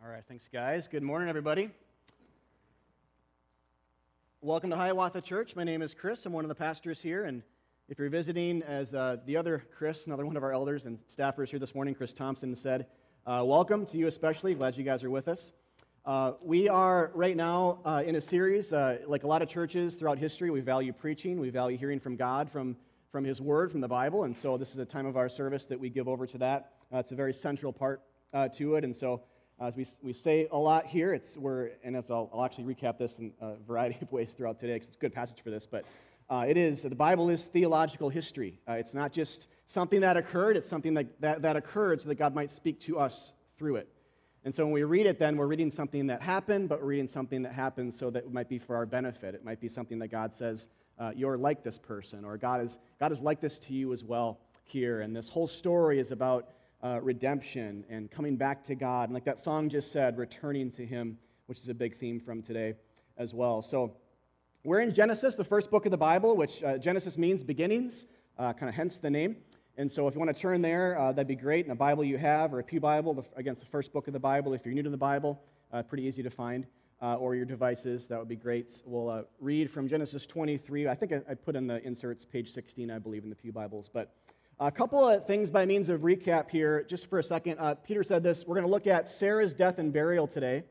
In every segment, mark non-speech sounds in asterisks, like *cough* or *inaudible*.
All right, thanks, guys. Good morning, everybody. Welcome to Hiawatha Church. My name is Chris. I'm one of the pastors here. And if you're visiting as uh, the other Chris, another one of our elders and staffers here this morning, Chris Thompson said, uh, welcome to you especially. Glad you guys are with us. Uh, we are right now uh, in a series, uh, like a lot of churches throughout history, we value preaching, we value hearing from God, from, from His Word, from the Bible. And so this is a time of our service that we give over to that. Uh, it's a very central part to it. And so as we, we say a lot here, it's, we're, and as I'll, I'll actually recap this in a variety of *laughs* ways throughout today, because it's a good passage for this, but uh, it is, the Bible is theological history. Uh, it's not just something that occurred, it's something that, that, that occurred so that God might speak to us through it. And so when we read it, then we're reading something that happened, but we're reading something that happened so that it might be for our benefit. It might be something that God says, uh, you're like this person, or God is, God is like this to you as well here. And this whole story is about uh, redemption and coming back to God. And like that song just said, returning to Him, which is a big theme from today as well. So we're in Genesis, the first book of the Bible, which uh, Genesis means beginnings, uh, kind of hence the name. And so if you want to turn there, uh, that'd be great. In a Bible you have, or a Pew Bible, the, against the first book of the Bible. If you're new to the Bible, uh, pretty easy to find. Uh, or your devices, that would be great. We'll read from Genesis 23. I think I, I put in the inserts, page 16, I believe, in the Pew Bibles. But a couple of things by means of recap here, just for a second. Uh, Peter said this. We're going to look at Sarah's death and burial today,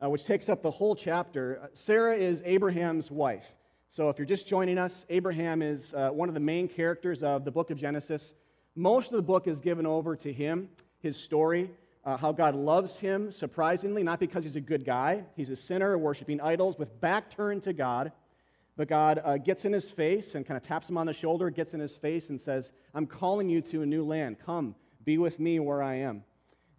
uh, which takes up the whole chapter. Uh, Sarah is Abraham's wife. So if you're just joining us, Abraham is uh, one of the main characters of the book of Genesis. Most of the book is given over to him, his story, uh, how God loves him, surprisingly, not because he's a good guy. He's a sinner, worshiping idols, with back turned to God. But God uh, gets in his face and kind of taps him on the shoulder, gets in his face, and says, I'm calling you to a new land. Come, be with me where I am.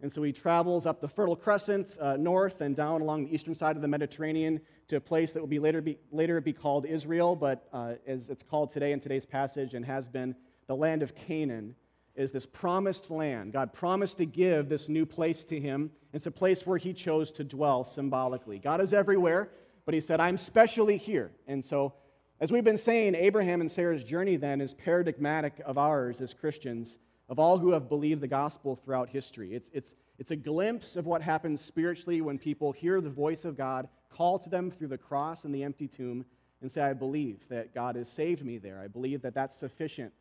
And so he travels up the Fertile Crescent uh, north and down along the eastern side of the Mediterranean to a place that will be later be, later be called Israel, but uh, as it's called today in today's passage and has been the land of Canaan, is this promised land. God promised to give this new place to him. It's a place where he chose to dwell symbolically. God is everywhere, but he said, I'm specially here. And so, as we've been saying, Abraham and Sarah's journey then is paradigmatic of ours as Christians, of all who have believed the gospel throughout history. It's, it's, it's a glimpse of what happens spiritually when people hear the voice of God call to them through the cross and the empty tomb and say, I believe that God has saved me there. I believe that that's sufficient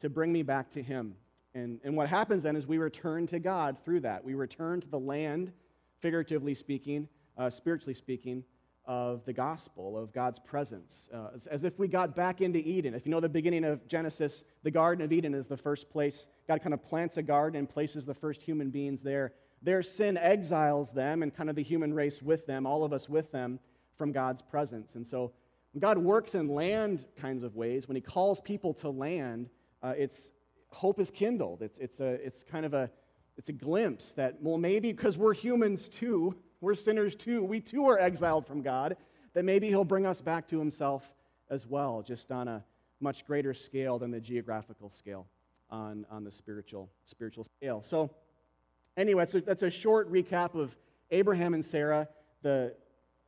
to bring me back to Him. And, and what happens then is we return to God through that. We return to the land, figuratively speaking, uh, spiritually speaking, of the gospel, of God's presence. Uh, it's as if we got back into Eden. If you know the beginning of Genesis, the Garden of Eden is the first place. God kind of plants a garden and places the first human beings there. Their sin exiles them and kind of the human race with them, all of us with them, from God's presence. And so God works in land kinds of ways, when He calls people to land, uh, it's hope is kindled. It's, it's, a, it's kind of a, it's a glimpse that, well, maybe because we're humans too, we're sinners too. We too are exiled from God. That maybe He'll bring us back to Himself as well, just on a much greater scale than the geographical scale on, on the spiritual, spiritual scale. So, anyway, so that's a short recap of Abraham and Sarah. The,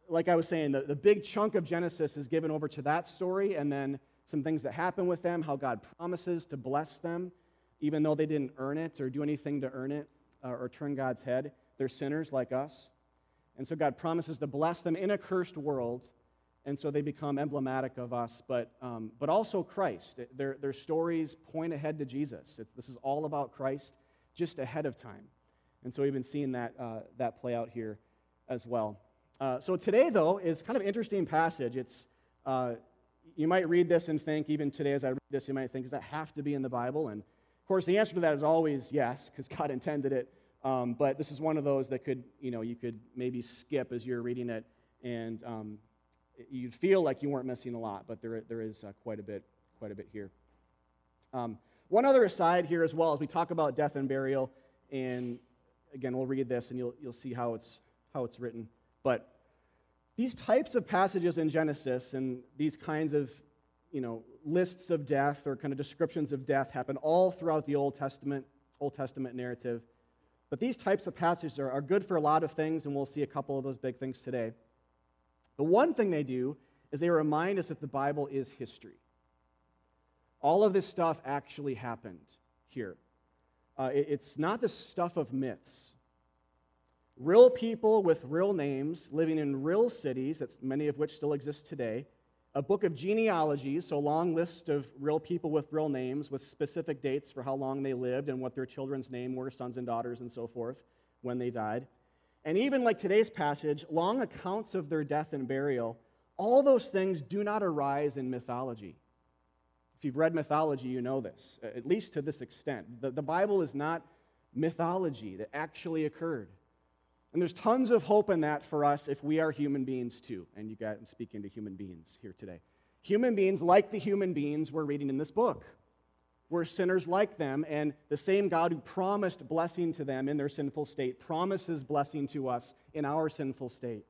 like I was saying, the, the big chunk of Genesis is given over to that story, and then some things that happen with them, how God promises to bless them, even though they didn't earn it or do anything to earn it uh, or turn God's head. They're sinners like us. And so God promises to bless them in a cursed world, and so they become emblematic of us, but, um, but also Christ. Their, their stories point ahead to Jesus. It, this is all about Christ just ahead of time. And so we've been seeing that, uh, that play out here as well. Uh, so today, though, is kind of an interesting passage. It's, uh, you might read this and think, even today as I read this, you might think, does that have to be in the Bible? And of course, the answer to that is always yes, because God *laughs* intended it um, but this is one of those that could, you know, you could maybe skip as you're reading it, and um, you'd feel like you weren't missing a lot, but there, there is uh, quite a bit, quite a bit here. Um, one other aside here as well, as we talk about death and burial, and again, we'll read this and you'll, you'll see how it's, how it's written. But these types of passages in Genesis and these kinds of, you know, lists of death or kind of descriptions of death happen all throughout the Old Testament, Old Testament narrative. But these types of passages are, are good for a lot of things, and we'll see a couple of those big things today. The one thing they do is they remind us that the Bible is history. All of this stuff actually happened here. Uh, it, it's not the stuff of myths. real people with real names living in real cities, that's many of which still exist today, a book of genealogies, so a long list of real people with real names with specific dates for how long they lived and what their children's name were, sons and daughters and so forth, when they died. And even like today's passage, long accounts of their death and burial, all those things do not arise in mythology. If you've read mythology, you know this, at least to this extent. The, the Bible is not mythology that actually occurred. And there's tons of hope in that for us if we are human beings too. And you got speaking to human beings here today. Human beings, like the human beings we're reading in this book, we're sinners like them, and the same God who promised blessing to them in their sinful state promises blessing to us in our sinful state,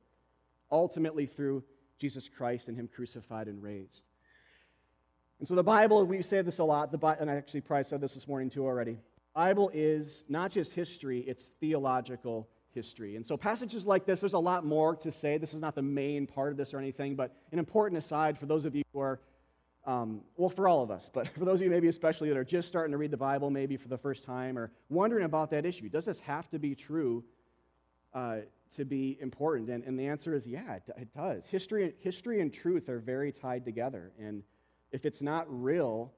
ultimately through Jesus Christ and Him crucified and raised. And so the Bible, we say this a lot, the Bible, and I actually probably said this this morning too already. Bible is not just history, it's theological history. And so, passages like this, there's a lot more to say. This is not the main part of this or anything, but an important aside for those of you who are, um, well, for all of us, but *laughs* for those of you maybe especially that are just starting to read the Bible maybe for the first time or wondering about that issue. Does this have to be true uh, to be important? And, and the answer is yeah, it, it does. History, history and truth are very tied together. And if it's not real,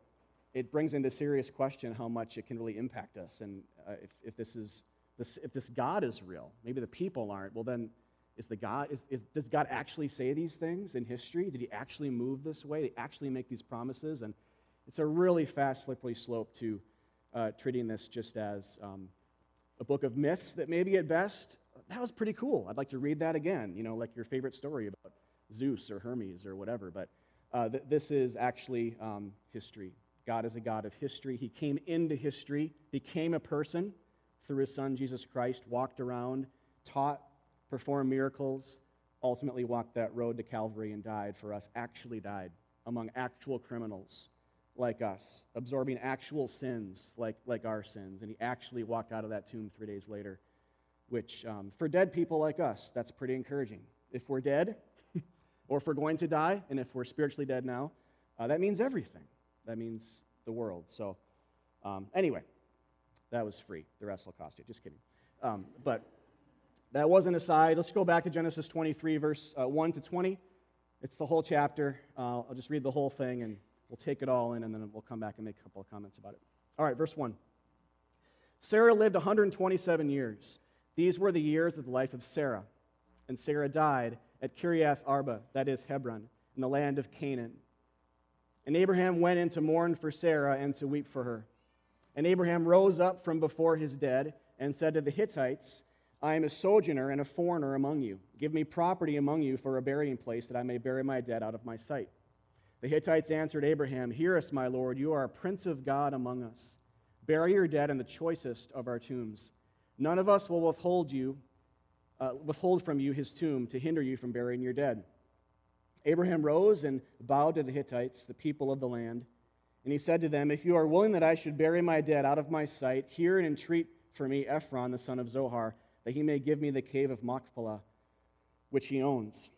it brings into serious question how much it can really impact us. And uh, if, if this is this, if this God is real, maybe the people aren't, well, then is the God, is, is, does God actually say these things in history? Did he actually move this way? Did he actually make these promises? And it's a really fast, slippery slope to uh, treating this just as um, a book of myths that maybe at best, that was pretty cool. I'd like to read that again, you know, like your favorite story about Zeus or Hermes or whatever. But uh, th- this is actually um, history. God is a God of history. He came into history, became a person through his son Jesus Christ, walked around, taught, performed miracles, ultimately walked that road to Calvary and died for us, actually died among actual criminals like us, absorbing actual sins like, like our sins. And he actually walked out of that tomb three days later, which um, for dead people like us, that's pretty encouraging. If we're dead, *laughs* or if we're going to die, and if we're spiritually dead now, uh, that means everything. That means the world. So, um, anyway, that was free. The rest will cost you. Just kidding. Um, but that was an aside. Let's go back to Genesis 23, verse uh, 1 to 20. It's the whole chapter. Uh, I'll just read the whole thing and we'll take it all in and then we'll come back and make a couple of comments about it. All right, verse 1. Sarah lived 127 years. These were the years of the life of Sarah. And Sarah died at Kiriath Arba, that is Hebron, in the land of Canaan. And Abraham went in to mourn for Sarah and to weep for her. And Abraham rose up from before his dead and said to the Hittites, I am a sojourner and a foreigner among you. Give me property among you for a burying place that I may bury my dead out of my sight. The Hittites answered Abraham, Hear us, my Lord, you are a prince of God among us. Bury your dead in the choicest of our tombs. None of us will withhold you, uh, withhold from you his tomb to hinder you from burying your dead. Abraham rose and bowed to the Hittites, the people of the land. And he said to them, If you are willing that I should bury my dead out of my sight, hear and entreat for me Ephron, the son of Zohar, that he may give me the cave of Machpelah, which he owns.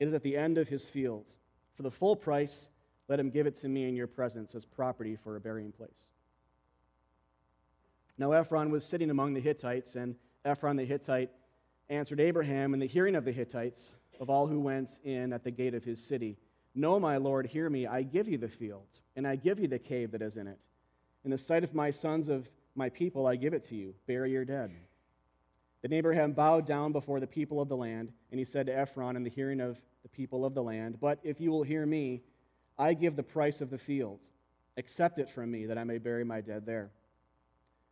It is at the end of his field. For the full price, let him give it to me in your presence as property for a burying place. Now Ephron was sitting among the Hittites, and Ephron the Hittite answered Abraham in the hearing of the Hittites, of all who went in at the gate of his city. No, my Lord, hear me. I give you the field, and I give you the cave that is in it. In the sight of my sons of my people, I give it to you. Bury your dead. Then Abraham bowed down before the people of the land, and he said to Ephron in the hearing of the people of the land, But if you will hear me, I give the price of the field. Accept it from me, that I may bury my dead there.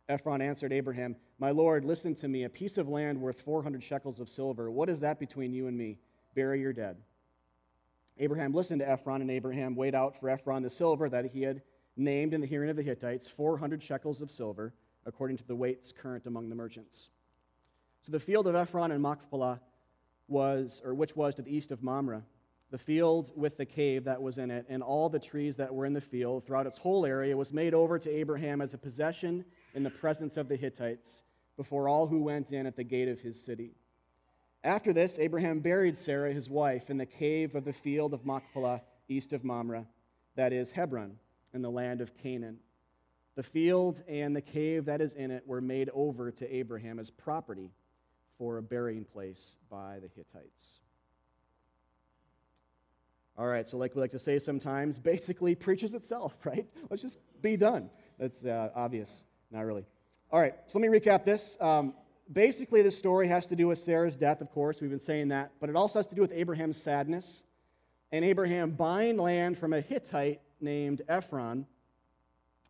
Ephron answered Abraham, My Lord, listen to me. A piece of land worth 400 shekels of silver. What is that between you and me? Bury your dead. Abraham listened to Ephron, and Abraham weighed out for Ephron the silver that he had named in the hearing of the Hittites 400 shekels of silver, according to the weights current among the merchants. So the field of Ephron and Machpelah was, or which was to the east of Mamre, the field with the cave that was in it, and all the trees that were in the field throughout its whole area was made over to Abraham as a possession in the presence of the Hittites before all who went in at the gate of his city. After this, Abraham buried Sarah, his wife, in the cave of the field of Machpelah, east of Mamre, that is Hebron, in the land of Canaan. The field and the cave that is in it were made over to Abraham as property for a burying place by the Hittites. All right, so like we like to say sometimes, basically preaches itself, *laughs* right? Let's just be done. That's uh, obvious. Not really. All right, so let me recap this. Um, basically, the story has to do with Sarah's death, of course. We've been saying that. But it also has to do with Abraham's sadness and Abraham buying land from a Hittite named Ephron,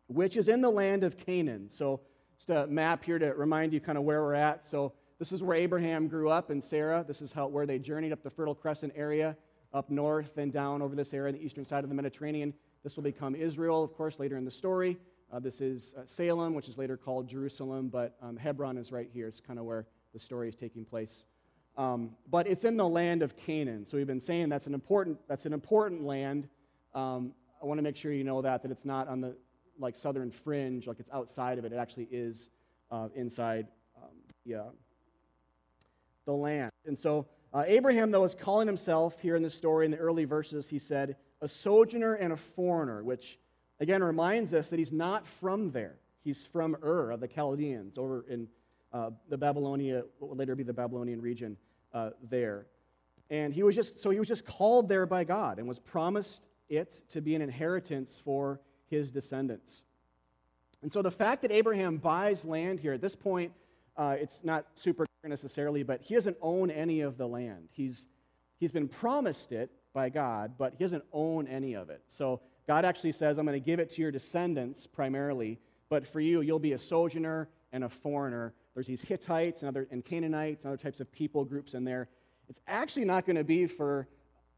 which is in the land of Canaan. So, just a map here to remind you kind of where we're at. So, this is where Abraham grew up and Sarah. This is how, where they journeyed up the Fertile Crescent area, up north and down over this area, the eastern side of the Mediterranean. This will become Israel, of course, later in the story. Uh, this is uh, Salem, which is later called Jerusalem, but um, Hebron is right here. It's kind of where the story is taking place. Um, but it's in the land of Canaan. So we've been saying that's an important, that's an important land. Um, I want to make sure you know that, that it's not on the like southern fringe, like it's outside of it. It actually is uh, inside um, yeah, the land. And so uh, Abraham, though, is calling himself here in the story in the early verses, he said, a sojourner and a foreigner, which again reminds us that he's not from there. He's from Ur of the Chaldeans over in uh, the Babylonia, what would later be the Babylonian region uh, there. And he was just, so he was just called there by God and was promised it to be an inheritance for his descendants. And so the fact that Abraham buys land here, at this point, uh, it's not super necessarily, but he doesn't own any of the land. He's, he's been promised it by God, but he doesn't own any of it. So God actually says, I'm going to give it to your descendants primarily, but for you, you'll be a sojourner and a foreigner there's these Hittites and, other, and Canaanites and other types of people groups in there. It's actually not going to be for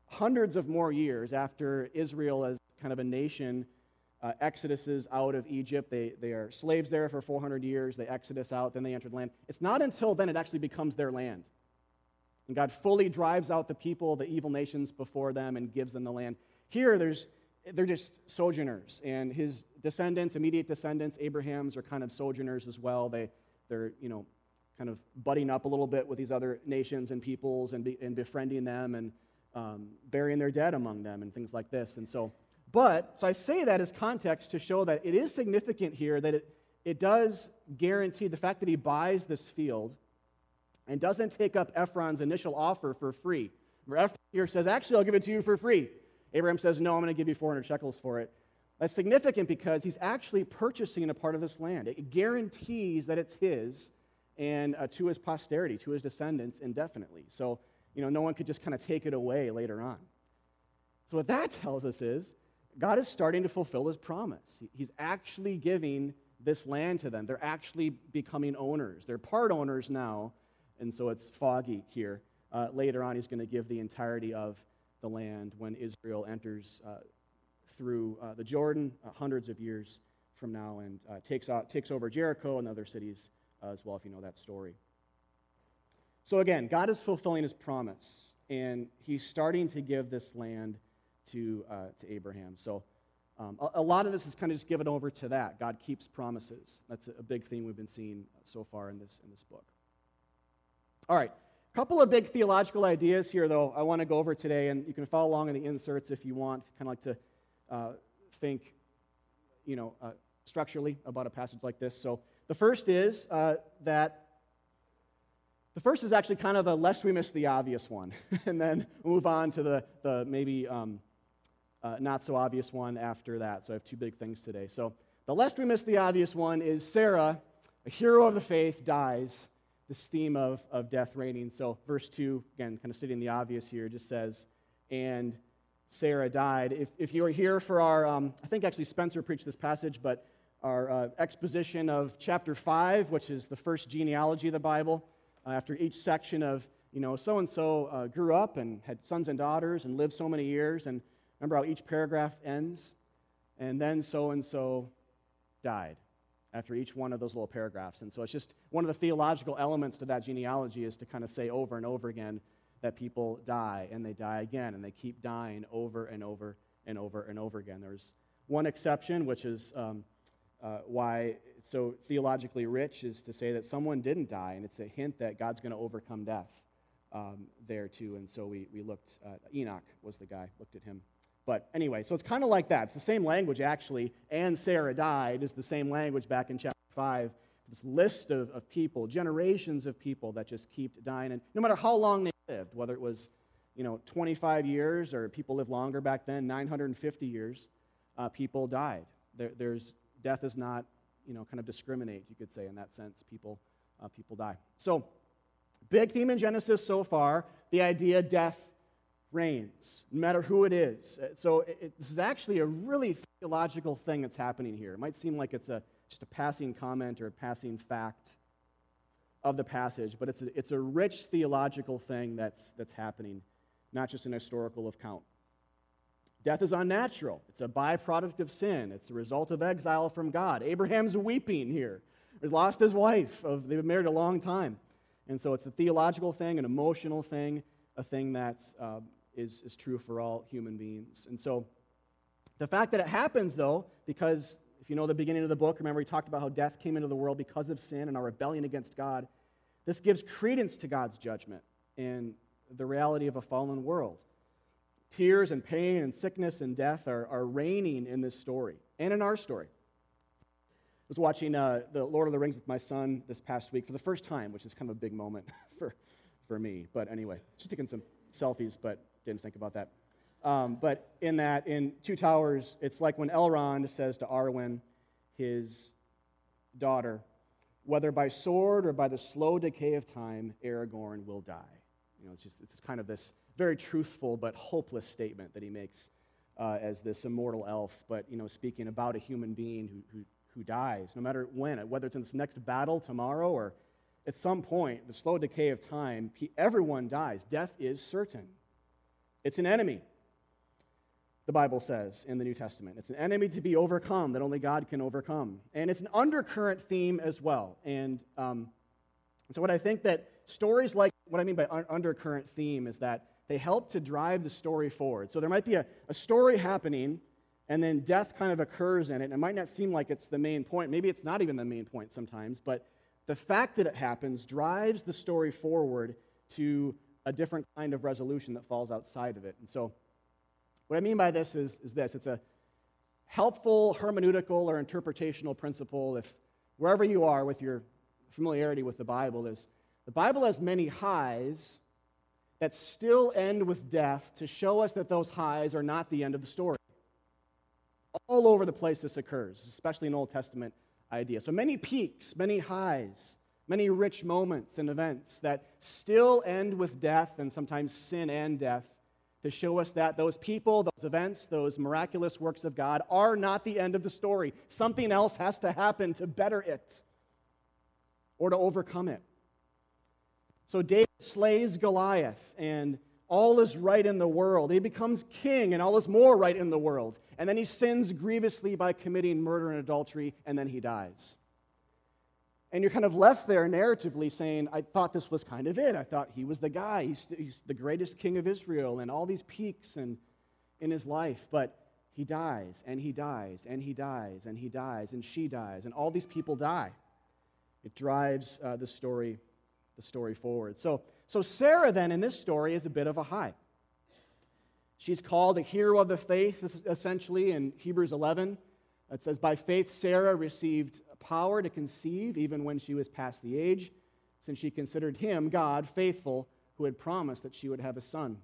hundreds of more years after Israel, as kind of a nation, uh, exoduses out of Egypt. They, they are slaves there for 400 years. They exodus out, then they enter the land. It's not until then it actually becomes their land. And God fully drives out the people, the evil nations before them, and gives them the land. Here, there's, they're just sojourners. And his descendants, immediate descendants, Abraham's, are kind of sojourners as well. They, they're, you know, kind of butting up a little bit with these other nations and peoples and, be, and befriending them and um, burying their dead among them and things like this. And so, but, so I say that as context to show that it is significant here that it, it does guarantee the fact that he buys this field and doesn't take up Ephron's initial offer for free. Where Ephron here says, actually, I'll give it to you for free. Abraham says, no, I'm going to give you 400 shekels for it. That's significant because he's actually purchasing a part of this land. It guarantees that it's his and uh, to his posterity, to his descendants indefinitely. So, you know, no one could just kind of take it away later on. So, what that tells us is God is starting to fulfill his promise. He's actually giving this land to them. They're actually becoming owners. They're part owners now, and so it's foggy here. Uh, later on, he's going to give the entirety of the land when Israel enters uh, through uh, the Jordan uh, hundreds of years from now and uh, takes, out, takes over Jericho and other cities uh, as well, if you know that story. So again, God is fulfilling his promise, and he's starting to give this land to, to Abraham. So um, a, a, lot of this is kind of just given over to that. God keeps promises. That's a, a big theme we've been seeing so far in this, in this book. All right. A couple of big theological ideas here, though, I want to go over today, and you can follow along in the inserts if you want, kind of like to uh, think, you know, uh, structurally about a passage like this. So the first is uh, that the first is actually kind of a lest we miss the obvious one, *laughs* and then move on to the, the maybe um, uh, not so obvious one after that. So I have two big things today. So the lest we miss the obvious one is Sarah, a hero of the faith, dies. This theme of, of death reigning. So verse 2, again, kind of stating the obvious here, just says, and Sarah died. If, if you were here for our, um, I think actually Spencer preached this passage, but our uh, exposition of chapter 5, which is the first genealogy of the Bible, uh, after each section of, you know, so and so grew up and had sons and daughters and lived so many years. And remember how each paragraph ends? And then so and so died after each one of those little paragraphs. And so it's just one of the theological elements to that genealogy is to kind of say over and over again, that people die and they die again and they keep dying over and over and over and over again. There's one exception, which is um, uh, why it's so theologically rich, is to say that someone didn't die, and it's a hint that God's going to overcome death um, there too. And so we, we looked, Enoch was the guy, looked at him. But anyway, so it's kind of like that. It's the same language, actually. And Sarah died is the same language back in chapter 5 this list of, of people, generations of people that just keep dying. And no matter how long they lived, whether it was you know, 25 years or people lived longer back then, 950 years, uh, people died. There, there's, death is not, you know, kind of discriminate, you could say, in that sense. People, uh, people die. So, big theme in Genesis so far the idea death reigns, no matter who it is. Uh, so, it, this is actually a really theological thing that's happening here. It might seem like it's a, just a passing comment or a passing fact of the passage, but it's a, it's a rich theological thing that's, that's happening, not just an historical account. Death is unnatural. It's a byproduct of sin. It's a result of exile from God. Abraham's weeping here. He's lost his wife. Of, they've been married a long time. And so it's a theological thing, an emotional thing, a thing that's uh, is is true for all human beings. And so the fact that it happens, though, because if you know the beginning of the book, remember he talked about how death came into the world because of sin and our rebellion against God. This gives credence to God's judgment and the reality of a fallen world. Tears and pain and sickness and death are, are reigning in this story and in our story. I was watching uh, The Lord of the Rings with my son this past week for the first time, which is kind of a big moment *laughs* for, for me. But anyway, just taking some selfies, but didn't think about that. Um, but in that, in Two Towers, it's like when Elrond says to Arwen, his daughter, whether by sword or by the slow decay of time, Aragorn will die. You know, it's just it's kind of this very truthful but hopeless statement that he makes uh, as this immortal elf, but you know, speaking about a human being who, who, who dies, no matter when, whether it's in this next battle tomorrow or at some point, the slow decay of time, everyone dies. Death is certain. It's an enemy, the Bible says in the New Testament. It's an enemy to be overcome that only God can overcome. And it's an undercurrent theme as well. And um, so, what I think that stories like what I mean by un- undercurrent theme is that they help to drive the story forward. So there might be a, a story happening, and then death kind of occurs in it, and it might not seem like it's the main point. Maybe it's not even the main point sometimes, but the fact that it happens drives the story forward to a different kind of resolution that falls outside of it. And so, what I mean by this is, is this it's a helpful hermeneutical or interpretational principle if wherever you are with your familiarity with the Bible is the Bible has many highs that still end with death to show us that those highs are not the end of the story. All over the place this occurs, especially in Old Testament idea. So many peaks, many highs, many rich moments and events that still end with death and sometimes sin and death to show us that those people, those events, those miraculous works of God are not the end of the story. Something else has to happen to better it or to overcome it. So David slays Goliath, and all is right in the world. He becomes king, and all is more right in the world. And then he sins grievously by committing murder and adultery, and then he dies. And you're kind of left there narratively saying, I thought this was kind of it. I thought he was the guy. He's, he's the greatest king of Israel, and all these peaks and, in his life. But he dies, and he dies, and he dies, and he dies, and she dies, and all these people die. It drives uh, the story the story forward. So, so Sarah, then, in this story, is a bit of a high. She's called a hero of the faith, essentially, in Hebrews 11. It says, By faith, Sarah received power to conceive even when she was past the age, since she considered him, God, faithful, who had promised that she would have a son.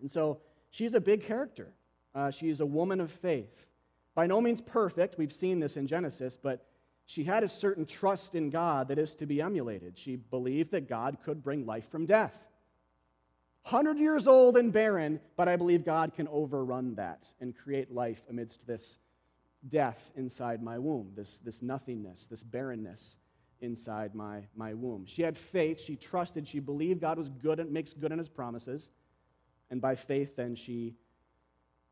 And so she's a big character. Uh, she's a woman of faith. By no means perfect. We've seen this in Genesis, but she had a certain trust in God that is to be emulated. She believed that God could bring life from death. 100 years old and barren, but I believe God can overrun that and create life amidst this death inside my womb, this, this nothingness, this barrenness inside my, my womb. She had faith. She trusted. She believed God was good and makes good on his promises. And by faith, then, she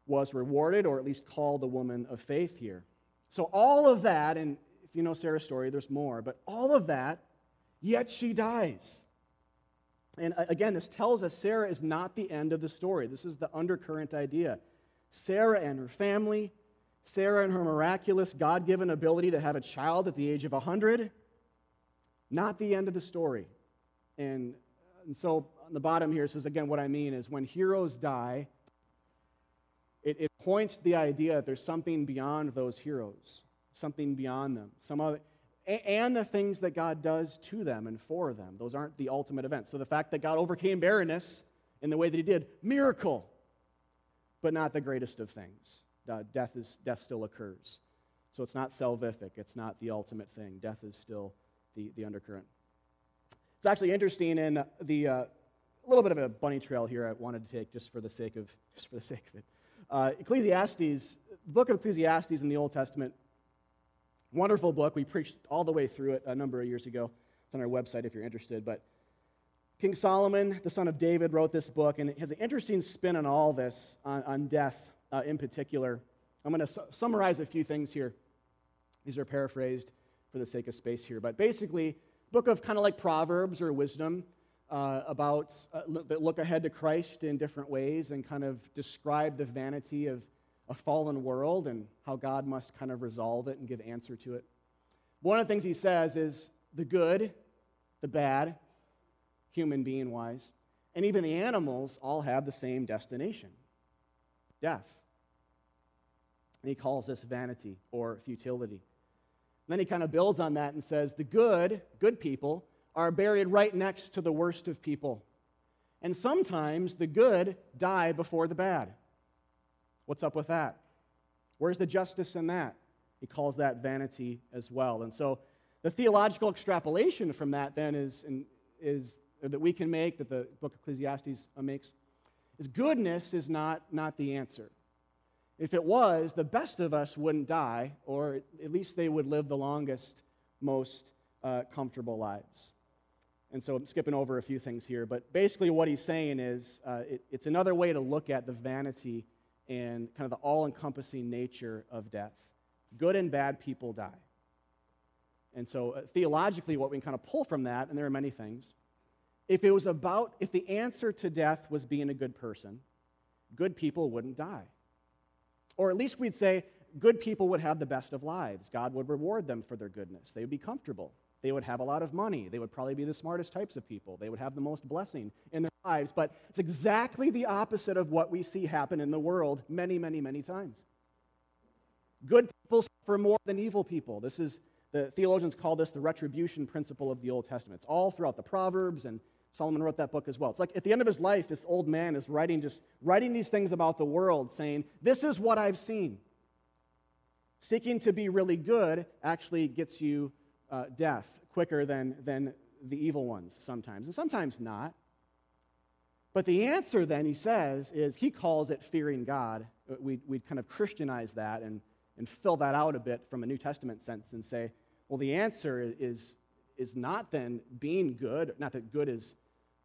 was rewarded, or at least called a woman of faith here. So, all of that, and if you know Sarah's story, there's more. But all of that, yet she dies. And again, this tells us Sarah is not the end of the story. This is the undercurrent idea. Sarah and her family, Sarah and her miraculous God given ability to have a child at the age of 100, not the end of the story. And, and so on the bottom here says again, what I mean is when heroes die, it, it points to the idea that there's something beyond those heroes something beyond them. Some other, and the things that God does to them and for them. Those aren't the ultimate events. So the fact that God overcame barrenness in the way that he did, miracle, but not the greatest of things. Uh, death, is, death still occurs. So it's not salvific, it's not the ultimate thing. Death is still the, the undercurrent. It's actually interesting in the uh, little bit of a bunny trail here I wanted to take just for the sake of *laughs* just for the sake of it. Uh, Ecclesiastes, the book of Ecclesiastes in the Old Testament, wonderful book. We preached all the way through it a number of years ago. It's on our website if you're interested. But King Solomon, the son of David, wrote this book, and it has an interesting spin on all this, on, on death uh, in particular. I'm going to su- summarize a few things here. These are paraphrased for the sake of space here. But basically, book of kind of like Proverbs or wisdom uh, about uh, that look ahead to Christ in different ways and kind of describe the vanity of a fallen world and how God must kind of resolve it and give answer to it. One of the things he says is the good, the bad, human being wise, and even the animals all have the same destination death. And he calls this vanity or futility. And then he kind of builds on that and says the good, good people, are buried right next to the worst of people. And sometimes the good die before the bad. What's up with that? Where's the justice in that? He calls that vanity as well. And so the theological extrapolation from that then is, is that we can make, that the book of Ecclesiastes makes, is goodness is not, not the answer. If it was, the best of us wouldn't die, or at least they would live the longest, most uh, comfortable lives. And so I'm skipping over a few things here, but basically what he's saying is uh, it, it's another way to look at the vanity and kind of the all encompassing nature of death. Good and bad people die. And so uh, theologically, what we can kind of pull from that, and there are many things, if it was about, if the answer to death was being a good person, good people wouldn't die. Or at least we'd say good people would have the best of lives. God would reward them for their goodness. They would be comfortable. They would have a lot of money. They would probably be the smartest types of people. They would have the most blessing in their lives. But it's exactly the opposite of what we see happen in the world many, many, many times. Good people suffer more than evil people. This is, the theologians call this the retribution principle of the Old Testament. It's all throughout the Proverbs, and Solomon wrote that book as well. It's like at the end of his life, this old man is writing just writing these things about the world, saying, This is what I've seen. Seeking to be really good actually gets you uh, death quicker than, than the evil ones sometimes, and sometimes not. But the answer, then, he says, is he calls it fearing God. Uh, we we kind of Christianize that and, and fill that out a bit from a New Testament sense and say, well, the answer is, is not then being good, not that good is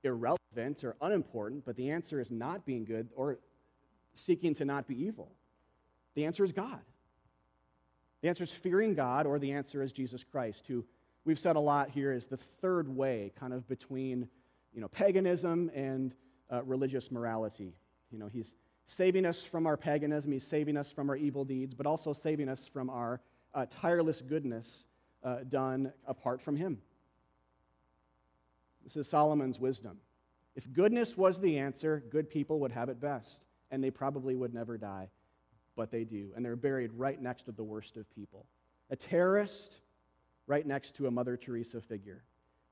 irrelevant or unimportant, but the answer is not being good or seeking to not be evil. The answer is God. The answer is fearing God, or the answer is Jesus Christ, who we've said a lot here is the third way, kind of between you know, paganism and uh, religious morality. You know, he's saving us from our paganism, he's saving us from our evil deeds, but also saving us from our uh, tireless goodness uh, done apart from him. This is Solomon's wisdom. If goodness was the answer, good people would have it best, and they probably would never die but they do. And they're buried right next to the worst of people. A terrorist right next to a Mother Teresa figure.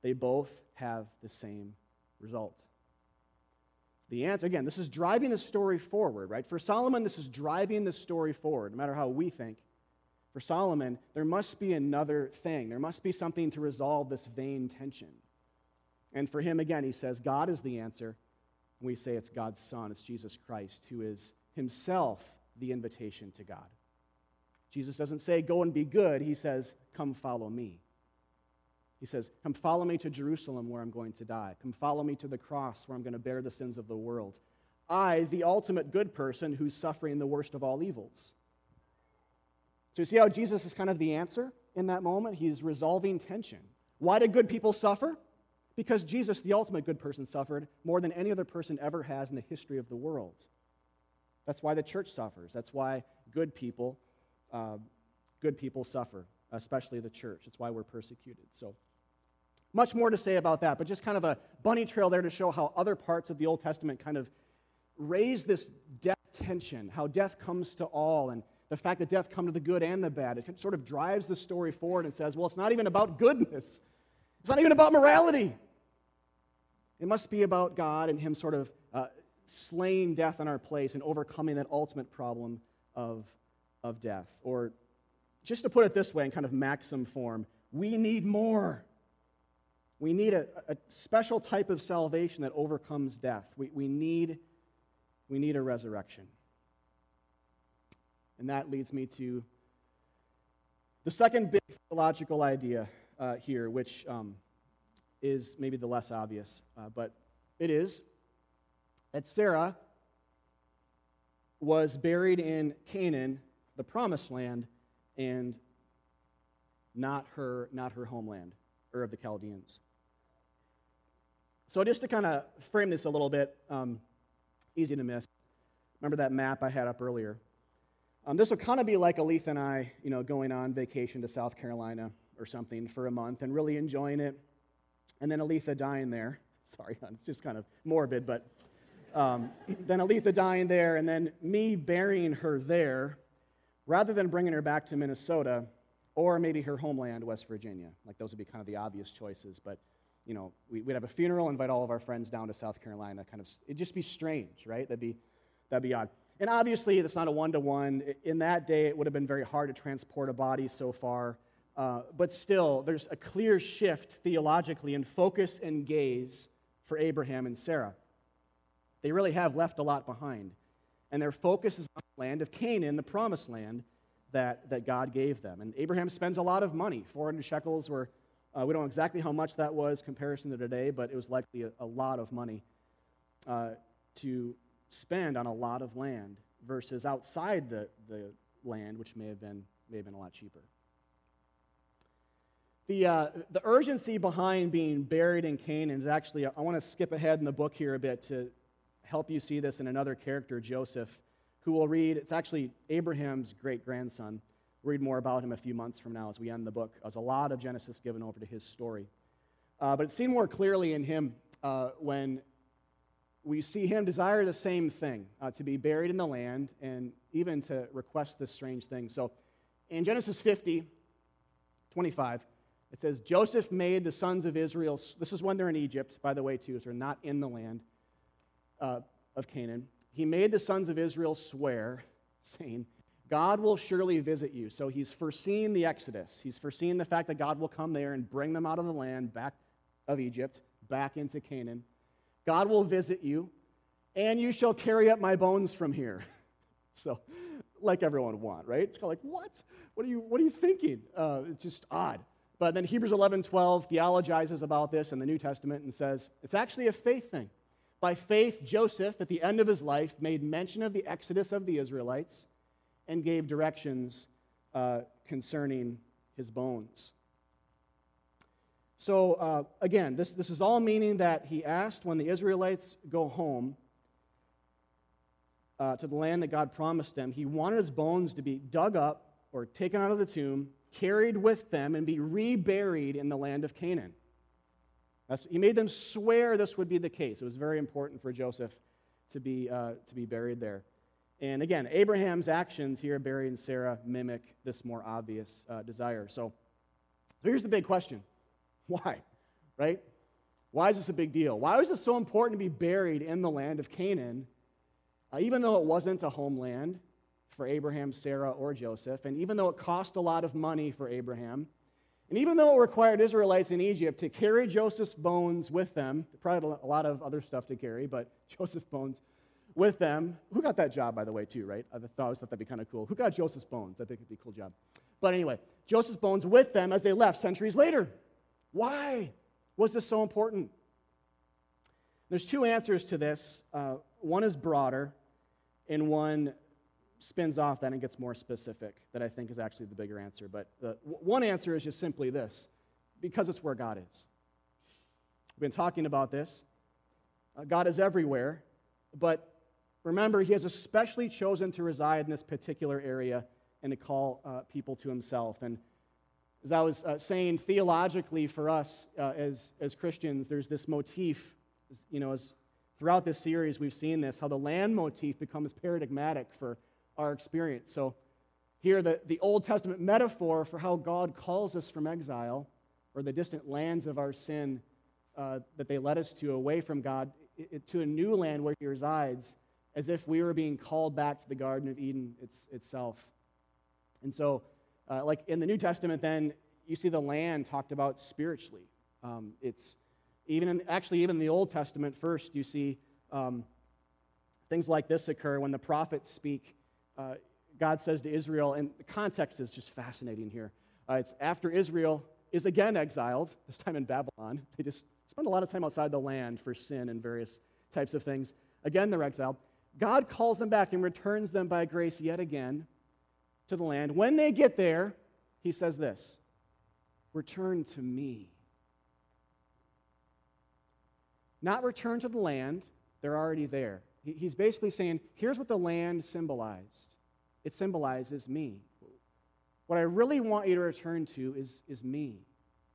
They both have the same result. The answer, again, this is driving the story forward, right? For Solomon, this is driving the story forward, no matter how we think. For Solomon, there must be another thing. There must be something to resolve this vain tension. And for him, again, he says, God is the answer. We say it's God's Son, it's Jesus Christ, who is himself the invitation to God. Jesus doesn't say, Go and be good. He says, Come follow me. He says, Come follow me to Jerusalem where I'm going to die. Come follow me to the cross where I'm going to bear the sins of the world. I, the ultimate good person who's suffering the worst of all evils. So you see how Jesus is kind of the answer in that moment? He's resolving tension. Why do good people suffer? Because Jesus, the ultimate good person, suffered more than any other person ever has in the history of the world. That's why the church suffers. That's why good people, uh, good people suffer, especially the church. It's why we're persecuted. So, much more to say about that, but just kind of a bunny trail there to show how other parts of the Old Testament kind of raise this death tension, how death comes to all, and the fact that death comes to the good and the bad. It sort of drives the story forward and says, well, it's not even about goodness. It's not even about morality. It must be about God and Him sort of uh, slaying death in our place and overcoming that ultimate problem of, of death. Or just to put it this way in kind of maxim form, we need more. We need a, a special type of salvation that overcomes death. We, we, need, we need a resurrection. And that leads me to the second big theological idea uh, here, which um, is maybe the less obvious, uh, but it is that Sarah was buried in Canaan, the promised land, and not her, not her homeland, Ur of the Chaldeans. So, just to kind of frame this a little bit, um, easy to miss. Remember that map I had up earlier? Um, this would kind of be like Aletha and I, you know, going on vacation to South Carolina or something for a month and really enjoying it, and then Aletha dying there. *laughs* Sorry, *laughs* it's just kind of morbid, but um, *coughs* then Aletha dying there, and then me burying her there, rather than bringing her back to Minnesota or maybe her homeland, West Virginia. Like those would be kind of the obvious choices, but you know, we, would have a funeral, invite all of our friends down to South Carolina. Kind of, it'd just be strange, right? That'd be, that'd be odd. And obviously, it's not a one to one. In that day, it would have been very hard to transport a body so far. Uh, but still, there's a clear shift theologically in focus and gaze for Abraham and Sarah. They really have left a lot behind. And their focus is on the land of Canaan, the promised land that, that God gave them. And Abraham spends a lot of money. 400 shekels were, uh, we don't know exactly how much that was comparison to today, but it was likely a, a lot of money uh, to spend on a lot of land versus outside the, the land, which may have been, may have been a lot cheaper. The, uh, the urgency behind being buried in Canaan is actually, I want to skip ahead in the book here a bit to help you see this in another character, Joseph, who we'll read. It's actually Abraham's great grandson. We'll read more about him a few months from now as we end the book. There's a lot of Genesis given over to his story. Uh, but it's seen more clearly in him uh, when we see him desire the same thing uh, to be buried in the land and even to request this strange thing. So in Genesis 50, 25, it says, Joseph made the sons of Israel, this is when they're in Egypt, by the way, too, so they're not in the land uh, of Canaan. He made the sons of Israel swear, saying, God will surely visit you. So he's foreseen the Exodus. He's foreseen the fact that God will come there and bring them out of the land back of Egypt, back into Canaan. God will visit you, and you shall carry up my bones from here. *laughs* so, like everyone would want, right? It's kind of like, what? What are you, what are you thinking? Uh, it's just odd. But then Hebrews 11 12 theologizes about this in the New Testament and says it's actually a faith thing. By faith, Joseph, at the end of his life, made mention of the exodus of the Israelites and gave directions uh, concerning his bones. So, uh, again, this, this is all meaning that he asked when the Israelites go home uh, to the land that God promised them, he wanted his bones to be dug up or taken out of the tomb, carried with them, and be reburied in the land of Canaan. That's, he made them swear this would be the case. It was very important for Joseph to be, uh, to be buried there. And again, Abraham's actions here, burying Sarah, mimic this more obvious uh, desire. So, so here's the big question *laughs* why? Right? Why is this a big deal? Why was it so important to be buried in the land of Canaan, uh, even though it wasn't a homeland for Abraham, Sarah, or Joseph, and even though it cost a lot of money for Abraham, and even though it required Israelites in Egypt to carry Joseph's bones with them, probably a lot of other stuff to carry, but *laughs* Joseph's bones with them. Who got that job, by the way, too, right? I thought, I thought that'd be kind of cool. Who got Joseph's bones? I think it'd be a cool job. But anyway, Joseph's bones with them as they left centuries later. Why was this so important? There's two answers to this. Uh, one is broader, and one spins off that and gets more specific, that I think is actually the bigger answer. But the, one answer is just simply this because it's where God is. We've been talking about this. Uh, God is everywhere, but remember, He has especially chosen to reside in this particular area and to call uh, people to Himself. And as I was uh, saying, theologically for us uh, as, as Christians, there's this motif, you know, as throughout this series we've seen this, how the land motif becomes paradigmatic for our experience. So here, the, the Old Testament metaphor for how God calls us from exile or the distant lands of our sin uh, that they led us to away from God it, to a new land where He resides, as if we were being called back to the Garden of Eden it's, itself. And so, uh, like in the New Testament, then you see the land talked about spiritually. Um, it's even in, actually even in the Old Testament first you see um, things like this occur when the prophets speak. Uh, God says to Israel, and the context is just fascinating here. Uh, it's after Israel is again exiled, this time in Babylon. They just spend a lot of time outside the land for sin and various types of things. Again, they're exiled. God calls them back and returns them by grace yet again to the land. When they get there, he says this Return to me. Not return to the land, they're already there. He's basically saying, Here's what the land symbolized it symbolizes me. What I really want you to return to is, is me.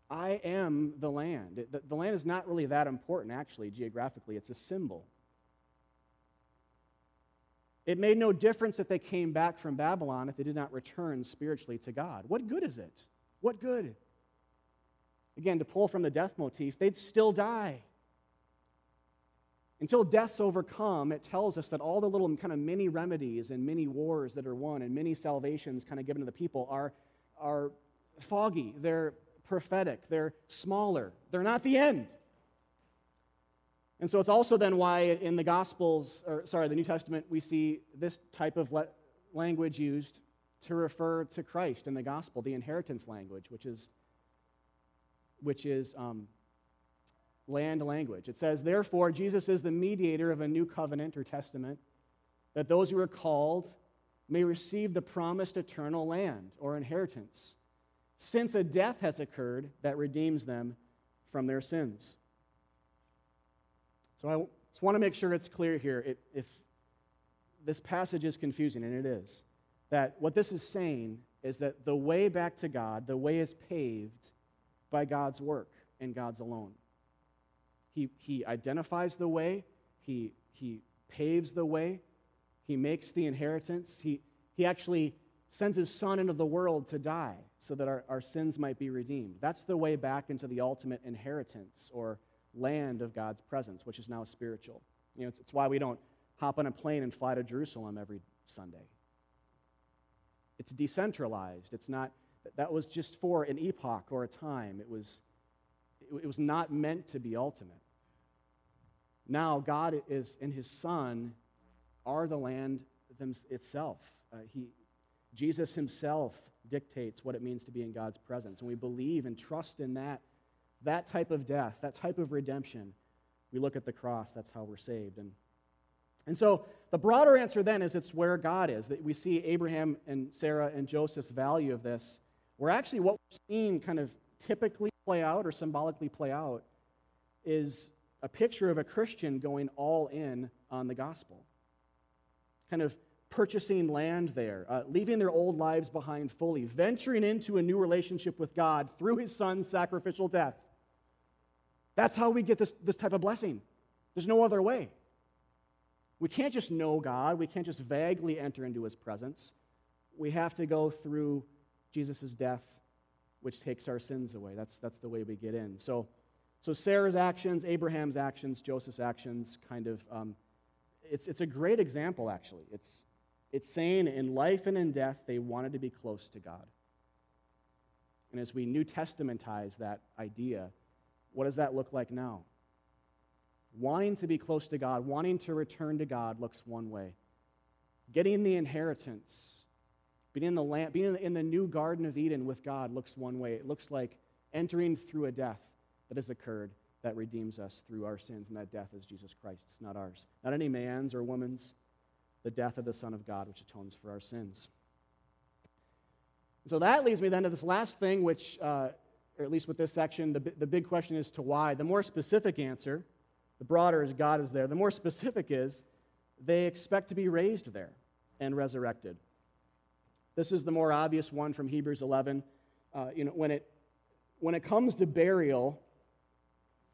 I am the land. the, the land is not really that important, actually, geographically. It's a symbol. It made no difference that they came back from Babylon if they did not return spiritually to God. What good is it? What good? Again, to pull from the death motif, they'd still die. Until death's overcome, it tells us that all the little kind of mini remedies and mini wars that are won and many salvations kind of given to the people are, are foggy. They're prophetic. They're smaller. They're not the end. And so it's also then why in the Gospels, or sorry, the New Testament, we see this type of le- language used to refer to Christ in the Gospel, the inheritance language, which is, which is um, land language. It says, Therefore, Jesus is the mediator of a new covenant or testament, that those who are called may receive the promised eternal land or inheritance, since a death has occurred that redeems them from their sins. So I just want to make sure it's clear here. It, if this passage is confusing, and it is, that what this is saying is that the way back to God, the way is paved by God's work and God's alone. He, he identifies the way, he, he paves the way, he makes the inheritance. He, he actually sends his son into the world to die so that our, our sins might be redeemed. That's the way back into the ultimate inheritance or land of God's presence, which is now spiritual. You know, it's, it's why we don't hop on a plane and fly to Jerusalem every Sunday. It's decentralized. It's not, that was just for an epoch or a time. It was it was not meant to be ultimate. Now, God is, and His Son are the land itself. Uh, he, Jesus Himself dictates what it means to be in God's presence. And we believe and trust in that, that type of death, that type of redemption. We look at the cross, that's how we're saved. And, and so the broader answer then is it's where God is. That we see Abraham and Sarah and Joseph's value of this. We're actually what we're seeing kind of typically play out or symbolically play out is a picture of a Christian going all in on the gospel. Kind of purchasing land there, uh, leaving their old lives behind fully, venturing into a new relationship with God through his son's sacrificial death. That's how we get this, this type of blessing. There's no other way. We can't just know God, we can't just vaguely enter into his presence. We have to go through Jesus' death which takes our sins away. That's, that's the way we get in. So, so Sarah's actions, Abraham's actions, Joseph's actions, kind of, um, it's, it's a great example, actually. It's, it's saying in life and in death, they wanted to be close to God. And as we New Testamentize that idea, what does that look like now? Wanting to be close to God, wanting to return to God looks one way. Getting the inheritance being in the, land, being in the new Garden of Eden with God looks one way. It looks like entering through a death that has occurred that redeems us through our sins, and that death is Jesus Christ. It's not ours, not any man's or woman's. The death of the Son of God, which atones for our sins. So that leads me then to this last thing, which, uh, or at least with this section, the, the big question is to why. The more specific answer, the broader is God is there, the more specific is they expect to be raised there and resurrected. This is the more obvious one from Hebrews 11. Uh, you know, when it, when it comes to burial,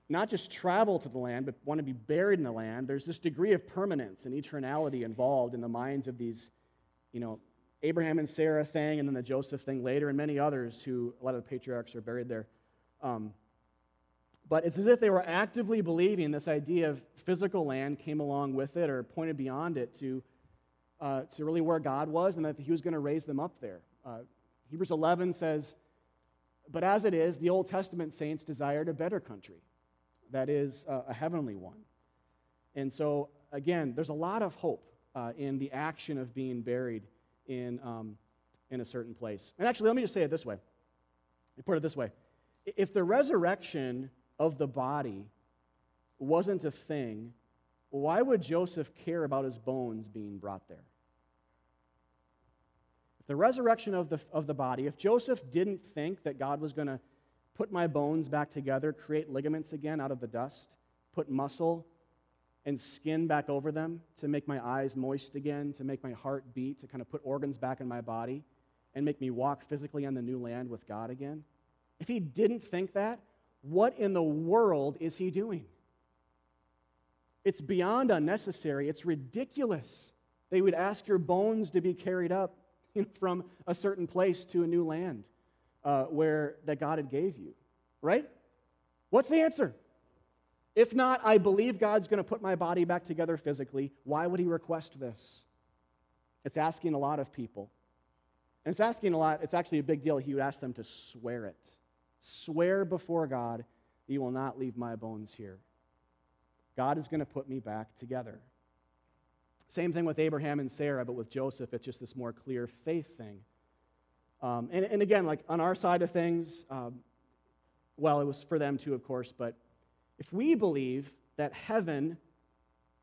not just travel to the land, but want to be buried in the land, there's this degree of permanence and eternality involved in the minds of these, you know, Abraham and Sarah thing, and then the Joseph thing later, and many others who, a lot of the patriarchs are buried there. Um, but it's as if they were actively believing this idea of physical land came along with it or pointed beyond it to, uh, to really where God was and that he was going to raise them up there. Uh, Hebrews 11 says, But as it is, the Old Testament saints desired a better country, that is, uh, a heavenly one. And so, again, there's a lot of hope uh, in the action of being buried in, um, in a certain place. And actually, let me just say it this way. Put it this way. If the resurrection of the body wasn't a thing, why would Joseph care about his bones being brought there? If the resurrection of the, of the body, if Joseph didn't think that God was going to put my bones back together, create ligaments again out of the dust, put muscle and skin back over them to make my eyes moist again, to make my heart beat, to kind of put organs back in my body, and make me walk physically on the new land with God again, if he didn't think that, what in the world is he doing? It's beyond unnecessary. It's ridiculous. They would ask your bones to be carried up *laughs* from a certain place to a new land uh, where that God had gave you, right? What's the answer? If not, I believe God's going to put my body back together physically. Why would he request this? It's asking a lot of people. And it's asking a lot, it's actually a big deal. He would ask them to swear it. Swear before God you will not leave my bones here. God is going to put me back together. Same thing with Abraham and Sarah, but with Joseph, it's just this more clear faith thing. Um, and, and, again, like on our side of things, um, well, it was for them too, of course, but if we believe that heaven